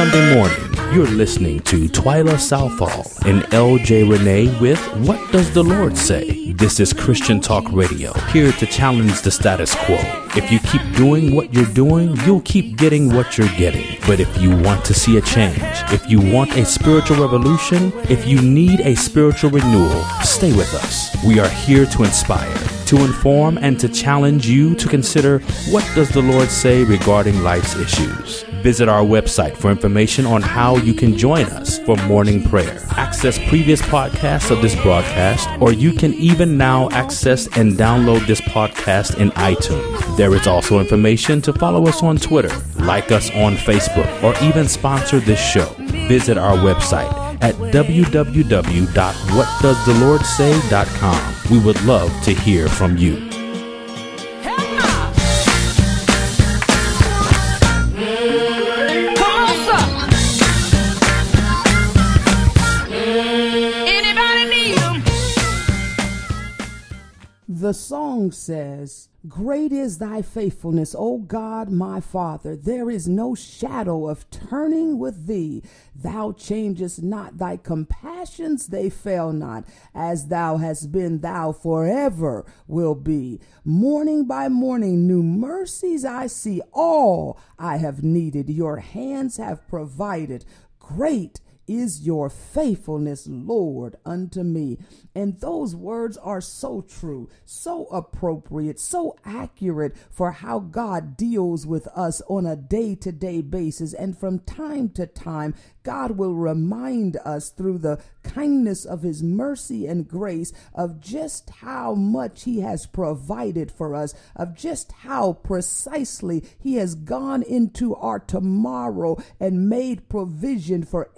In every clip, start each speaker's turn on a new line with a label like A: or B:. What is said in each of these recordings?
A: Sunday morning, you're listening to Twyla Southall and LJ Renee with What Does the Lord Say? This is Christian Talk Radio, here to challenge the status quo. If you keep doing what you're doing, you'll keep getting what you're getting. But if you want to see a change, if you want a spiritual revolution, if you need a spiritual renewal, stay with us. We are here to inspire, to inform, and to challenge you to consider what does the Lord say regarding life's issues. Visit our website for information on how you can join us for morning prayer. Access previous podcasts of this broadcast, or you can even now access and download this podcast in iTunes. There is also information to follow us on Twitter, like us on Facebook, or even sponsor this show. Visit our website at www.whatdoesthelordsay.com. We would love to hear from you.
B: The song says, Great is thy faithfulness, O God my Father. There is no shadow of turning with thee. Thou changest not thy compassions, they fail not. As thou hast been, thou forever will be. Morning by morning, new mercies I see. All I have needed, your hands have provided. Great is your faithfulness, Lord, unto me. And those words are so true, so appropriate, so accurate for how God deals with us on a day to day basis. And from time to time, God will remind us through the kindness of His mercy and grace of just how much He has provided for us, of just how precisely He has gone into our tomorrow and made provision for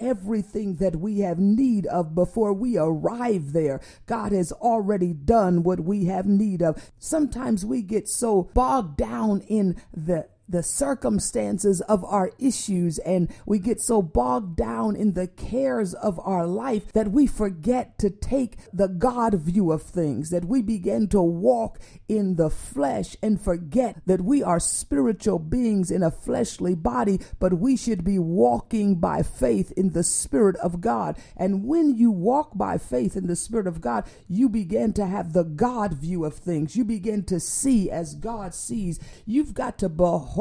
B: everything that we have need of before we arrive there. God has already done what we have need of. Sometimes we get so bogged down in the the circumstances of our issues and we get so bogged down in the cares of our life that we forget to take the God view of things, that we begin to walk in the flesh and forget that we are spiritual beings in a fleshly body, but we should be walking by faith in the Spirit of God. And when you walk by faith in the Spirit of God, you begin to have the God view of things. You begin to see as God sees. You've got to behold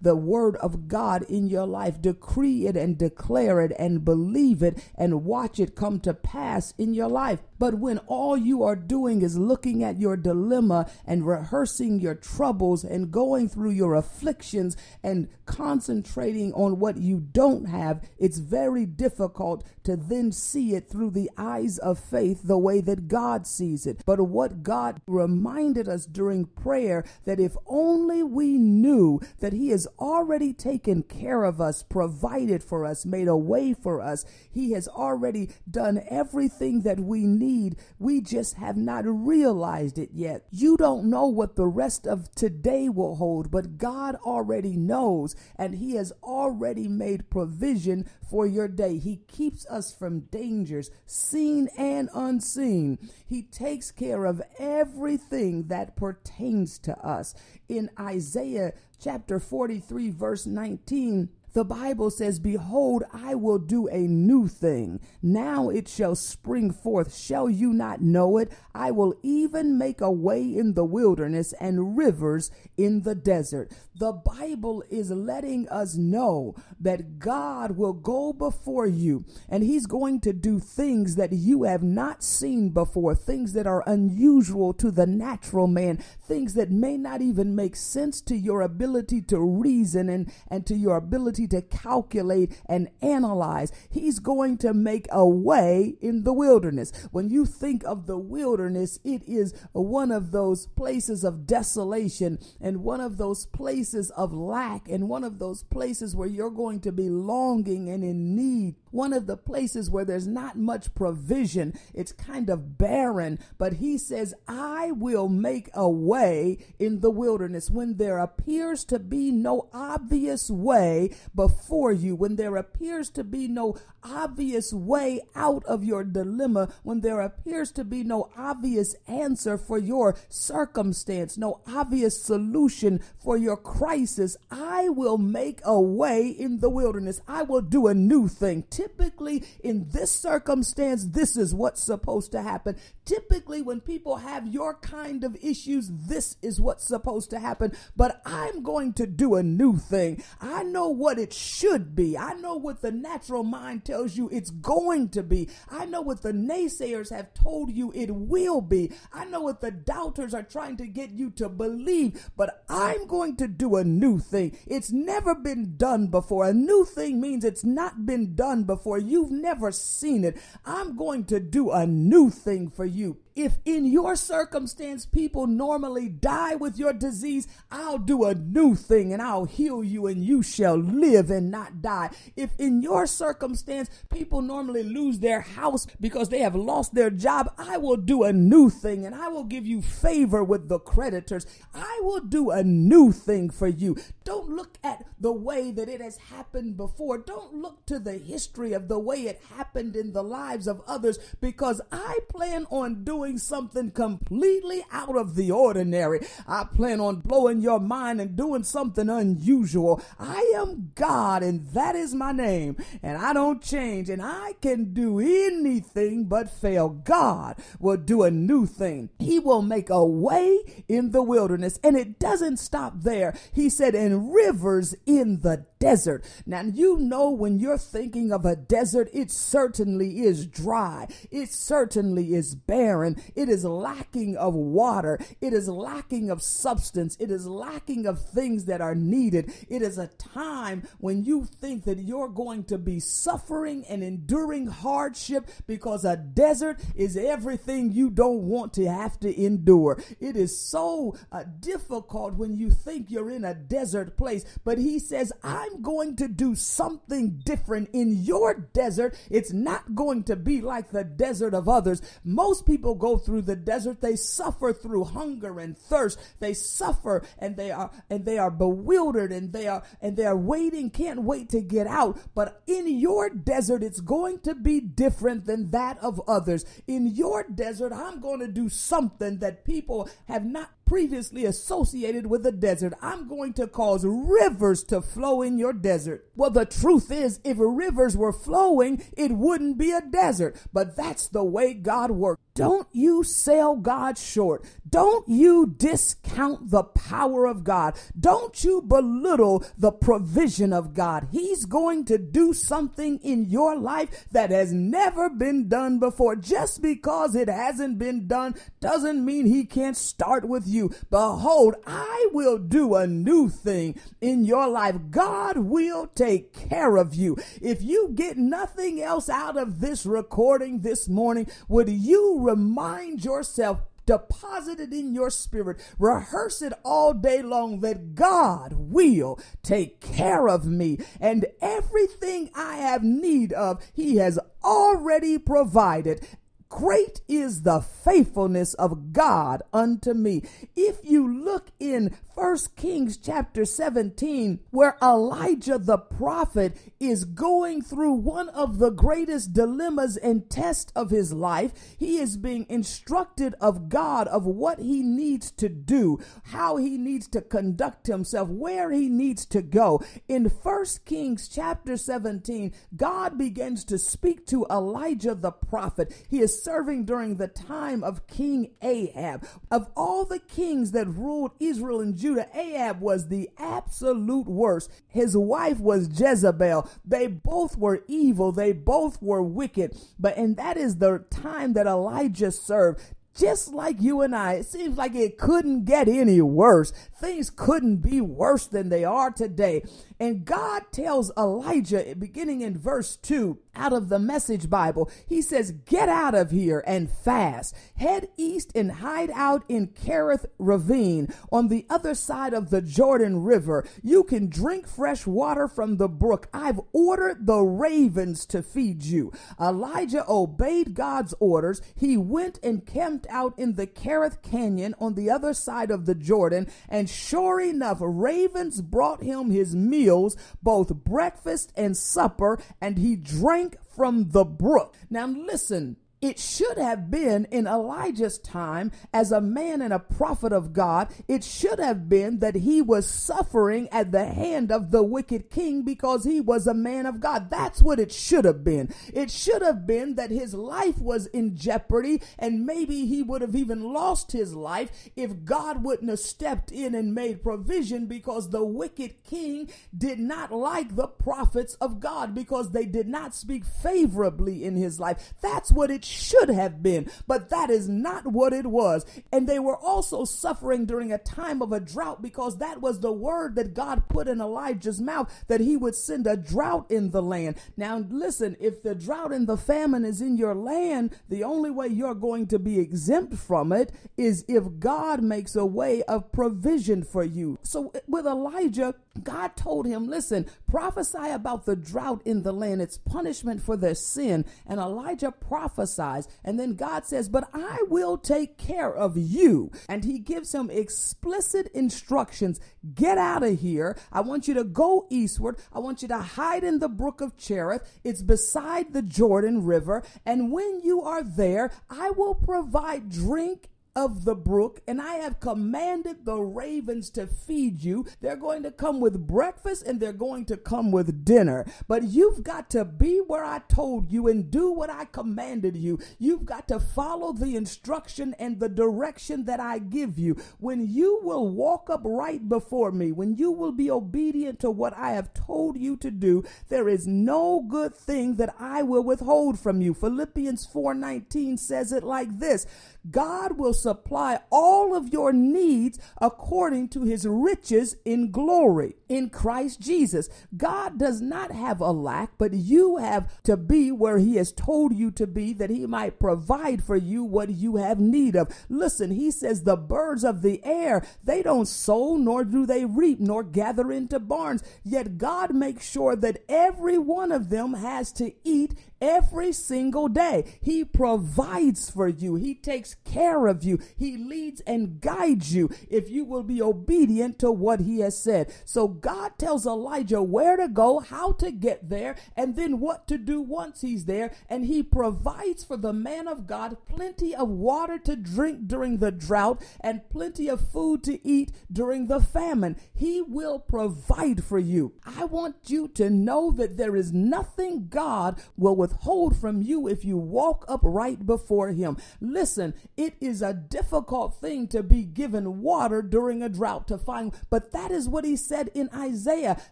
B: the Word of God in your life, decree it and declare it and believe it and watch it come to pass in your life. But when all you are doing is looking at your dilemma and rehearsing your troubles and going through your afflictions and concentrating on what you don't have, it's very difficult to then see it through the eyes of faith the way that God sees it. But what God reminded us during prayer that if only we knew that He has already taken care of us, provided for us, made a way for us, He has already done everything that we need. We just have not realized it yet. You don't know what the rest of today will hold, but God already knows, and He has already made provision for your day. He keeps us from dangers, seen and unseen. He takes care of everything that pertains to us. In Isaiah chapter 43, verse 19, the Bible says, Behold, I will do a new thing. Now it shall spring forth. Shall you not know it? I will even make a way in the wilderness and rivers in the desert. The Bible is letting us know that God will go before you and He's going to do things that you have not seen before, things that are unusual to the natural man, things that may not even make sense to your ability to reason and, and to your ability to calculate and analyze. He's going to make a way in the wilderness. When you think of the wilderness, it is one of those places of desolation and one of those places of lack and one of those places where you're going to be longing and in need one of the places where there's not much provision. It's kind of barren, but he says, I will make a way in the wilderness when there appears to be no obvious way before you, when there appears to be no obvious way out of your dilemma, when there appears to be no obvious answer for your circumstance, no obvious solution for your crisis, I will make a way in the wilderness. I will do a new thing. Typically, in this circumstance, this is what's supposed to happen. Typically, when people have your kind of issues, this is what's supposed to happen. But I'm going to do a new thing. I know what it should be. I know what the natural mind tells you it's going to be. I know what the naysayers have told you it will be. I know what the doubters are trying to get you to believe, but I'm going to do a new thing. It's never been done before. A new thing means it's not been done before. You've never seen it. I'm going to do a new thing for you you if in your circumstance people normally die with your disease, I'll do a new thing and I'll heal you and you shall live and not die. If in your circumstance people normally lose their house because they have lost their job, I will do a new thing and I will give you favor with the creditors. I will do a new thing for you. Don't look at the way that it has happened before. Don't look to the history of the way it happened in the lives of others because I plan on doing doing something completely out of the ordinary. I plan on blowing your mind and doing something unusual. I am God and that is my name and I don't change and I can do anything but fail. God will do a new thing. He will make a way in the wilderness and it doesn't stop there. He said, and rivers in the desert. Now, you know, when you're thinking of a desert, it certainly is dry. It certainly is barren. It is lacking of water. It is lacking of substance. It is lacking of things that are needed. It is a time when you think that you're going to be suffering and enduring hardship because a desert is everything you don't want to have to endure. It is so uh, difficult when you think you're in a desert place, but he says, I'm going to do something different in your desert. It's not going to be like the desert of others. Most people go through the desert, they suffer through hunger and thirst. They suffer and they are and they are bewildered and they are and they are waiting, can't wait to get out. But in your desert, it's going to be different than that of others. In your desert, I'm going to do something that people have not previously associated with the desert. I'm going to cause rivers to flow in your desert. Well, the truth is, if rivers were flowing, it wouldn't be a desert. But that's the way God works. Don't you sell God short. Don't you discount the power of God. Don't you belittle the provision of God. He's going to do something in your life that has never been done before. Just because it hasn't been done doesn't mean He can't start with you. Behold, I will do a new thing in your life. God will take care of you. If you get nothing else out of this recording this morning, would you remind yourself deposit it in your spirit, rehearse it all day long that God will take care of me and everything I have need of, He has already provided. Great is the faithfulness of God unto me. If you look in First Kings chapter 17, where Elijah the prophet is going through one of the greatest dilemmas and tests of his life, he is being instructed of God of what he needs to do, how he needs to conduct himself, where he needs to go. In First Kings chapter 17, God begins to speak to Elijah the prophet. He is serving during the time of King Ahab. Of all the kings that ruled Israel and Judah, Judah, Ahab was the absolute worst. His wife was Jezebel. They both were evil. They both were wicked. But, and that is the time that Elijah served just like you and I, it seems like it couldn't get any worse. Things couldn't be worse than they are today. And God tells Elijah, beginning in verse 2, out of the Message Bible. He says, Get out of here and fast. Head east and hide out in Kerith Ravine on the other side of the Jordan River. You can drink fresh water from the brook. I've ordered the ravens to feed you. Elijah obeyed God's orders. He went and camped out in the Kerith Canyon on the other side of the Jordan, and sure enough, ravens brought him his meals, both breakfast and supper, and he drank from the brook. Now, listen, it should have been in Elijah's time as a man and a prophet of God. It should have been that he was suffering at the hand of the wicked king because he was a man of God. That's what it should have been. It should have been that his life was in jeopardy and maybe he would have even lost his life if God wouldn't have stepped in and made provision because the wicked king did not like the prophets of God because they did not speak favorably in his life. That's what it should have been, but that is not what it was. And they were also suffering during a time of a drought because that was the word that God put in Elijah's mouth that he would send a drought in the land. Now, listen, if the drought and the famine is in your land, the only way you're going to be exempt from it is if God makes a way of provision for you. So, with Elijah, God told him, Listen, prophesy about the drought in the land. It's punishment for their sin. And Elijah prophesies. And then God says, But I will take care of you. And he gives him explicit instructions get out of here. I want you to go eastward. I want you to hide in the brook of Cherith. It's beside the Jordan River. And when you are there, I will provide drink of the brook, and I have commanded the ravens to feed you. They're going to come with breakfast and they're going to come with dinner. But you've got to be where I told you and do what I commanded you. You've got to follow the instruction and the direction that I give you. When you will walk up right before me, when you will be obedient to what I have told you to do, there is no good thing that I will withhold from you. Philippians 4:19 says it like this God will supply all of your needs according to his riches in glory in Christ Jesus. God does not have a lack, but you have to be where he has told you to be that he might provide for you what you have need of. Listen, he says the birds of the air, they don't sow nor do they reap nor gather into barns, yet God makes sure that every one of them has to eat every single day. He provides for you. He takes care of you. He leads and guides you if you will be obedient to what he has said. So God tells Elijah where to go, how to get there, and then what to do once he's there. And he provides for the man of God plenty of water to drink during the drought and plenty of food to eat during the famine. He will provide for you. I want you to know that there is nothing God will withhold from you if you walk upright before him. Listen, it is a difficult thing to be given water during a drought to find, but that is what he said in Isaiah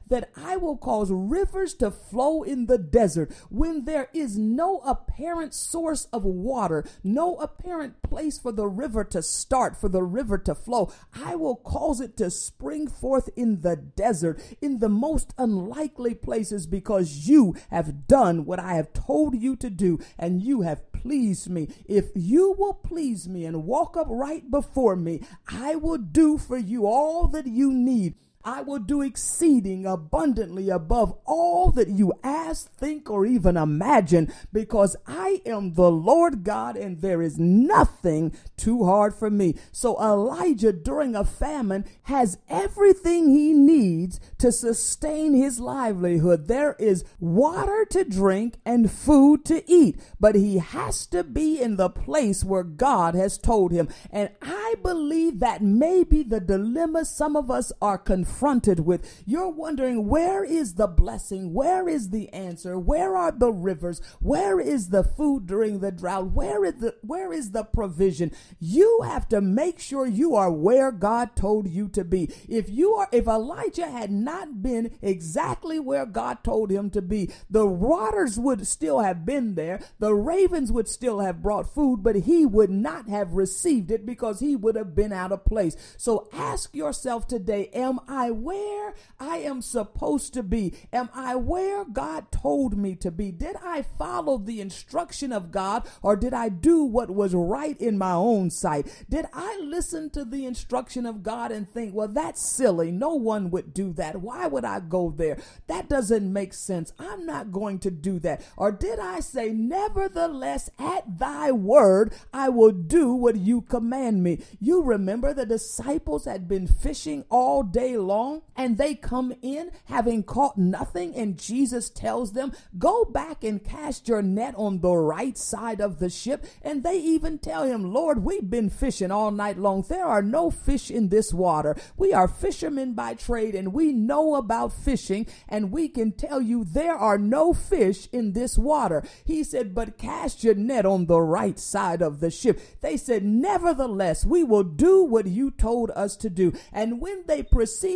B: that I will cause rivers to flow in the desert when there is no apparent source of water, no apparent place for the river to start, for the river to flow. I will cause it to spring forth in the desert, in the most unlikely places, because you have done what I have told you to do and you have pleased me. If you will please me and walk up right before me, I will do for you all that you need. I will do exceeding abundantly above all that you ask, think, or even imagine, because I am the Lord God and there is nothing too hard for me. So Elijah, during a famine, has everything he needs to sustain his livelihood. There is water to drink and food to eat, but he has to be in the place where God has told him. And I believe that may be the dilemma some of us are confronting confronted with. You're wondering, where is the blessing? Where is the answer? Where are the rivers? Where is the food during the drought? Where is the, where is the provision? You have to make sure you are where God told you to be. If you are, if Elijah had not been exactly where God told him to be, the waters would still have been there. The ravens would still have brought food, but he would not have received it because he would have been out of place. So ask yourself today, am I where I am supposed to be? Am I where God told me to be? Did I follow the instruction of God or did I do what was right in my own sight? Did I listen to the instruction of God and think, well, that's silly. No one would do that. Why would I go there? That doesn't make sense. I'm not going to do that. Or did I say, nevertheless, at thy word, I will do what you command me? You remember the disciples had been fishing all day long and they come in having caught nothing, and Jesus tells them, Go back and cast your net on the right side of the ship. And they even tell him, Lord, we've been fishing all night long. There are no fish in this water. We are fishermen by trade and we know about fishing, and we can tell you there are no fish in this water. He said, But cast your net on the right side of the ship. They said, Nevertheless, we will do what you told us to do. And when they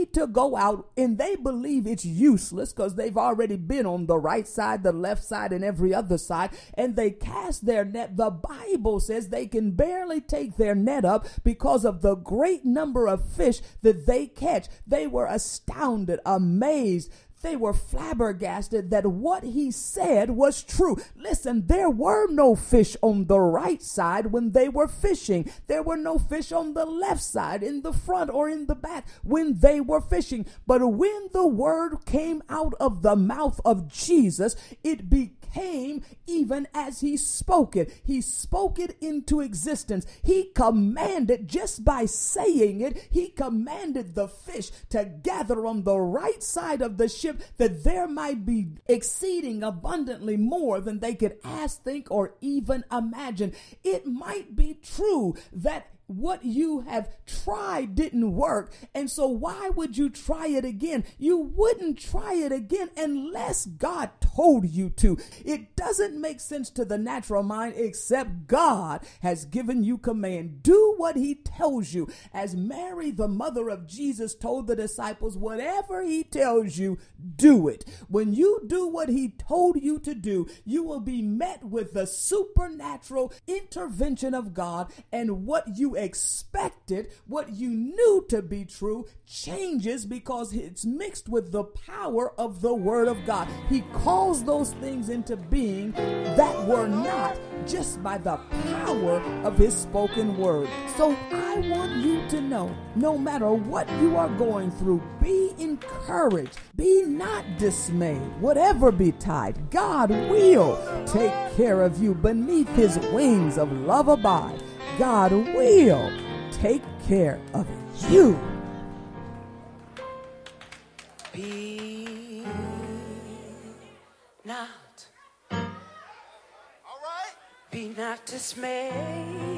B: proceed to go out and they believe it's useless because they've already been on the right side, the left side, and every other side, and they cast their net, the Bible says they can barely take their net up because of the great number of fish that they catch. They were astounded, amazed they were flabbergasted that what he said was true. Listen, there were no fish on the right side when they were fishing. There were no fish on the left side, in the front or in the back when they were fishing. But when the word came out of the mouth of Jesus, it became came even as he spoke it. He spoke it into existence. He commanded, just by saying it, he commanded the fish to gather on the right side of the ship that there might be exceeding abundantly more than they could ask, think, or even imagine. It might be true that what you have tried didn't work. And so, why would you try it again? You wouldn't try it again unless God told you to. It doesn't make sense to the natural mind, except God has given you command. Do what He tells you. As Mary, the mother of Jesus, told the disciples, whatever He tells you, do it. When you do what He told you to do, you will be met with the supernatural intervention of God and what you expected, what you knew to be true, changes because it's mixed with the power of the Word of God. He calls those things into being that were not just by the power of His spoken Word. So I want you to know no matter what you are going through, be encouraged, be not dismayed, whatever betide, God will take care of you beneath His wings of love abide. God will take care of you.
C: Be not. All right. Be not dismayed.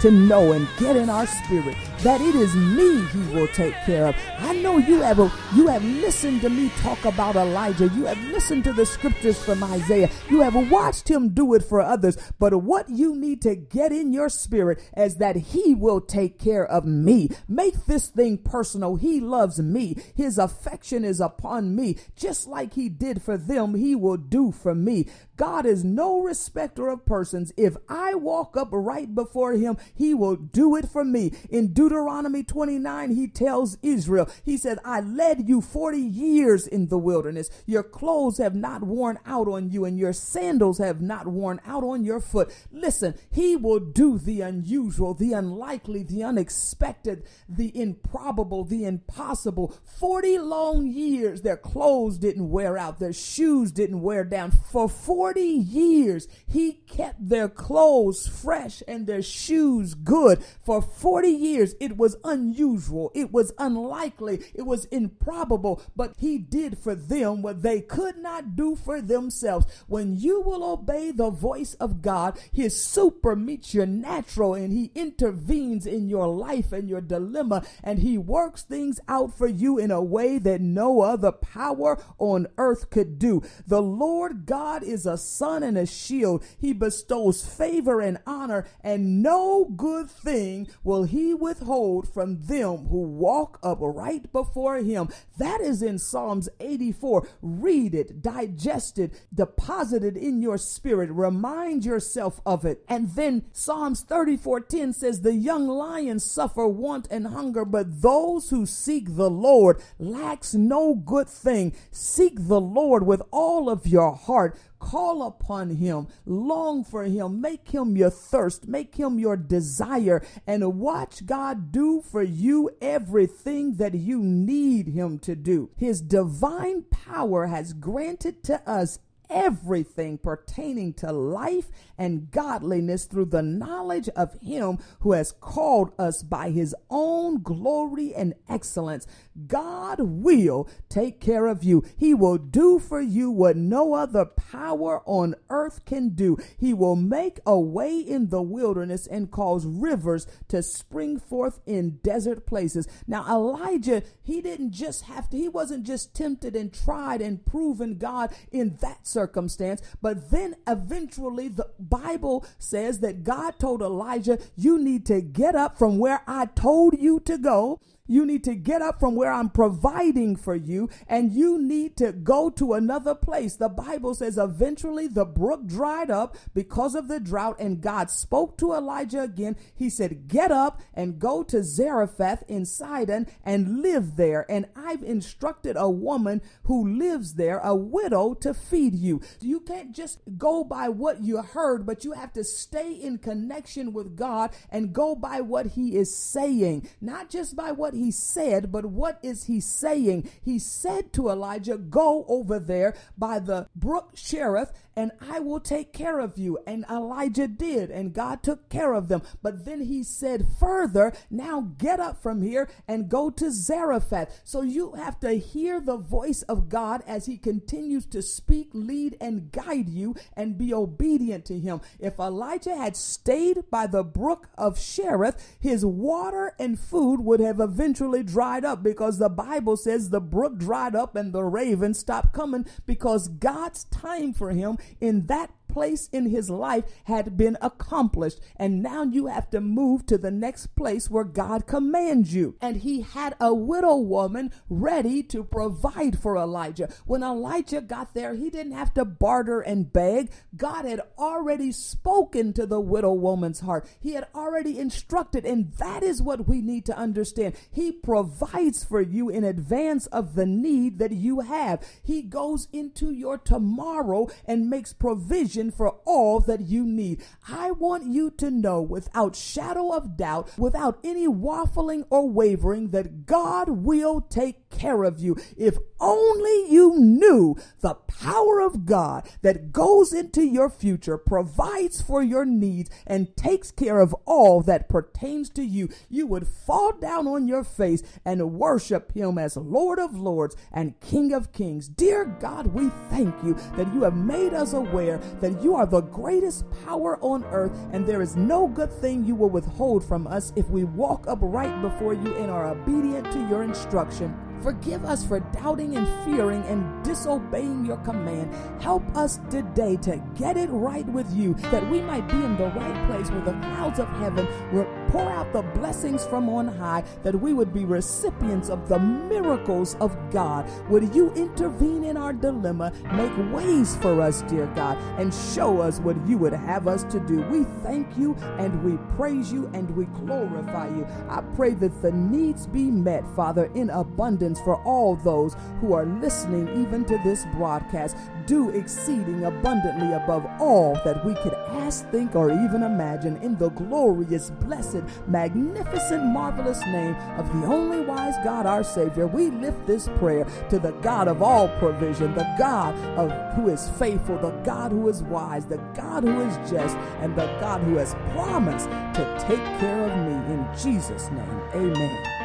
B: To know and get in our spirit that it is me he will take care of. I know you have a, you have listened to me talk about Elijah. You have listened to the scriptures from Isaiah. You have watched him do it for others. But what you need to get in your spirit is that he will take care of me. Make this thing personal. He loves me. His affection is upon me. Just like he did for them, he will do for me. God is no respecter of persons. If I walk up right before him, he will do it for me. In Deuteronomy 29, he tells Israel, he said, I led you 40 years in the wilderness. Your clothes have not worn out on you and your sandals have not worn out on your foot. Listen, he will do the unusual, the unlikely, the unexpected, the improbable, the impossible. 40 long years, their clothes didn't wear out. Their shoes didn't wear down. For 40 years, he kept their clothes fresh and their shoes good. For 40 years, it was unusual. It was unlikely. It was improbable, but he did for them what they could not do for themselves. When you will obey the voice of God, his super meets your natural and he intervenes in your life and your dilemma and he works things out for you in a way that no other power on earth could do. The Lord God is a sun and a shield. He bestows favor and honor, and no good thing will he withhold from them who walk upright before him. That is in Psalms 84. Read it, digest it, deposit it in your spirit, remind yourself of it. And then Psalms 34:10 says, The young lions suffer want and hunger, but those who seek the Lord lacks no good thing. Seek the Lord with all of your heart. Call upon him, long for him, make him your thirst, make him your desire, and watch God do for you everything that you need him to do. His divine power has granted to us everything pertaining to life and godliness through the knowledge of him who has called us by his own glory and excellence. God will take care of you. He will do for you what no other power on earth can do. He will make a way in the wilderness and cause rivers to spring forth in desert places. Now, Elijah, he didn't just have to, he wasn't just tempted and tried and proven God in that circumstance, but then eventually the Bible says that God told Elijah, You need to get up from where I told you to go you need to get up from where I'm providing for you and you need to go to another place. The Bible says eventually the brook dried up because of the drought and God spoke to Elijah again. He said, Get up and go to Zarephath in Sidon and live there. And I've instructed a woman who lives there, a widow, to feed you. You can't just go by what you heard, but you have to stay in connection with God and go by what He is saying, not just by what he said, but what is he saying? He said to Elijah, Go over there by the brook Cherith, and I will take care of you. And Elijah did, and God took care of them. But then he said further, Now get up from here and go to Zarephath. So you have to hear the voice of God as he continues to speak, lead, and guide you, and be obedient to him. If Elijah had stayed by the brook of Cherith, his water and food would have eventually eventually dried up because the Bible says the brook dried up and the raven stopped coming because God's time for him in that place in his life had been accomplished. And now you have to move to the next place where God commands you. And he had a widow woman ready to provide for Elijah. When Elijah got there, he didn't have to barter and beg. God had already spoken to the widow woman's heart. He had already instructed. And that is what we need to understand. He provides for you in advance of the need that you have. He goes into your tomorrow and makes provision for all that you need. I want you to know without shadow of doubt, without any waffling or wavering, that God will take care of you. If only you knew the power of God that goes into your future, provides for your needs, and takes care of all that pertains to you, you would fall down on your face and worship Him as Lord of Lords and King of Kings. Dear God, we thank you that you have made us aware that you are the greatest power on earth, and there is no good thing you will withhold from us if we walk upright before you and are obedient to your instruction. Forgive us for doubting and fearing and disobeying your command. Help us today to get it right with you, that we might be in the right place where the clouds of heaven will pour out the blessings from on high, that we would be recipients of the miracles of God. Would you intervene in our dilemma, make ways for us, dear God, and show us what you would have us to do? We thank you and we praise you and we glorify you. I pray that the needs be met, Father, in abundance for all those who are listening even to this broadcast. Do exceeding abundantly above all that we could ask, think, or even imagine in the glorious, blessed, magnificent, marvelous name of the only wise God, our Savior. We lift this prayer to the God of all provision, the God of who is faithful, the God who is wise, the God who is just, and the God who has promised to take care of me. In Jesus' name, amen.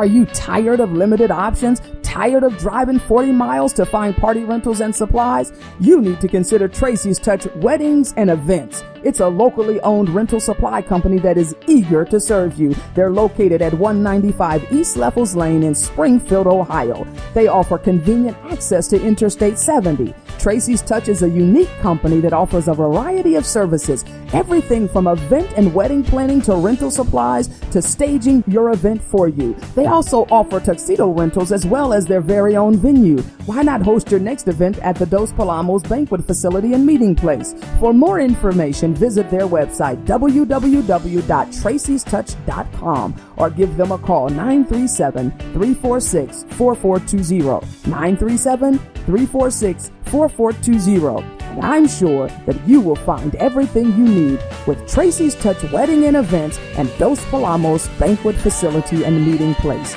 B: Are you tired of limited options? Tired of driving 40 miles to find party rentals and supplies? You need to consider Tracy's Touch Weddings and Events. It's a locally owned rental supply company that is eager to serve you. They're located at 195 East Leffels Lane in Springfield, Ohio. They offer convenient access to Interstate 70. Tracy's Touch is a unique company that offers a variety of services, everything from event and wedding planning to rental supplies to staging your event for you. They also offer tuxedo rentals as well as their very own venue. Why not host your next event at the Dos Palamos banquet facility and meeting place? For more information, visit their website www.tracystouch.com or give them a call 937-346-4420. 937-346-4420. And I'm sure that you will find everything you need with Tracy's Touch Wedding and Events and Dos Palamos banquet facility and meeting place.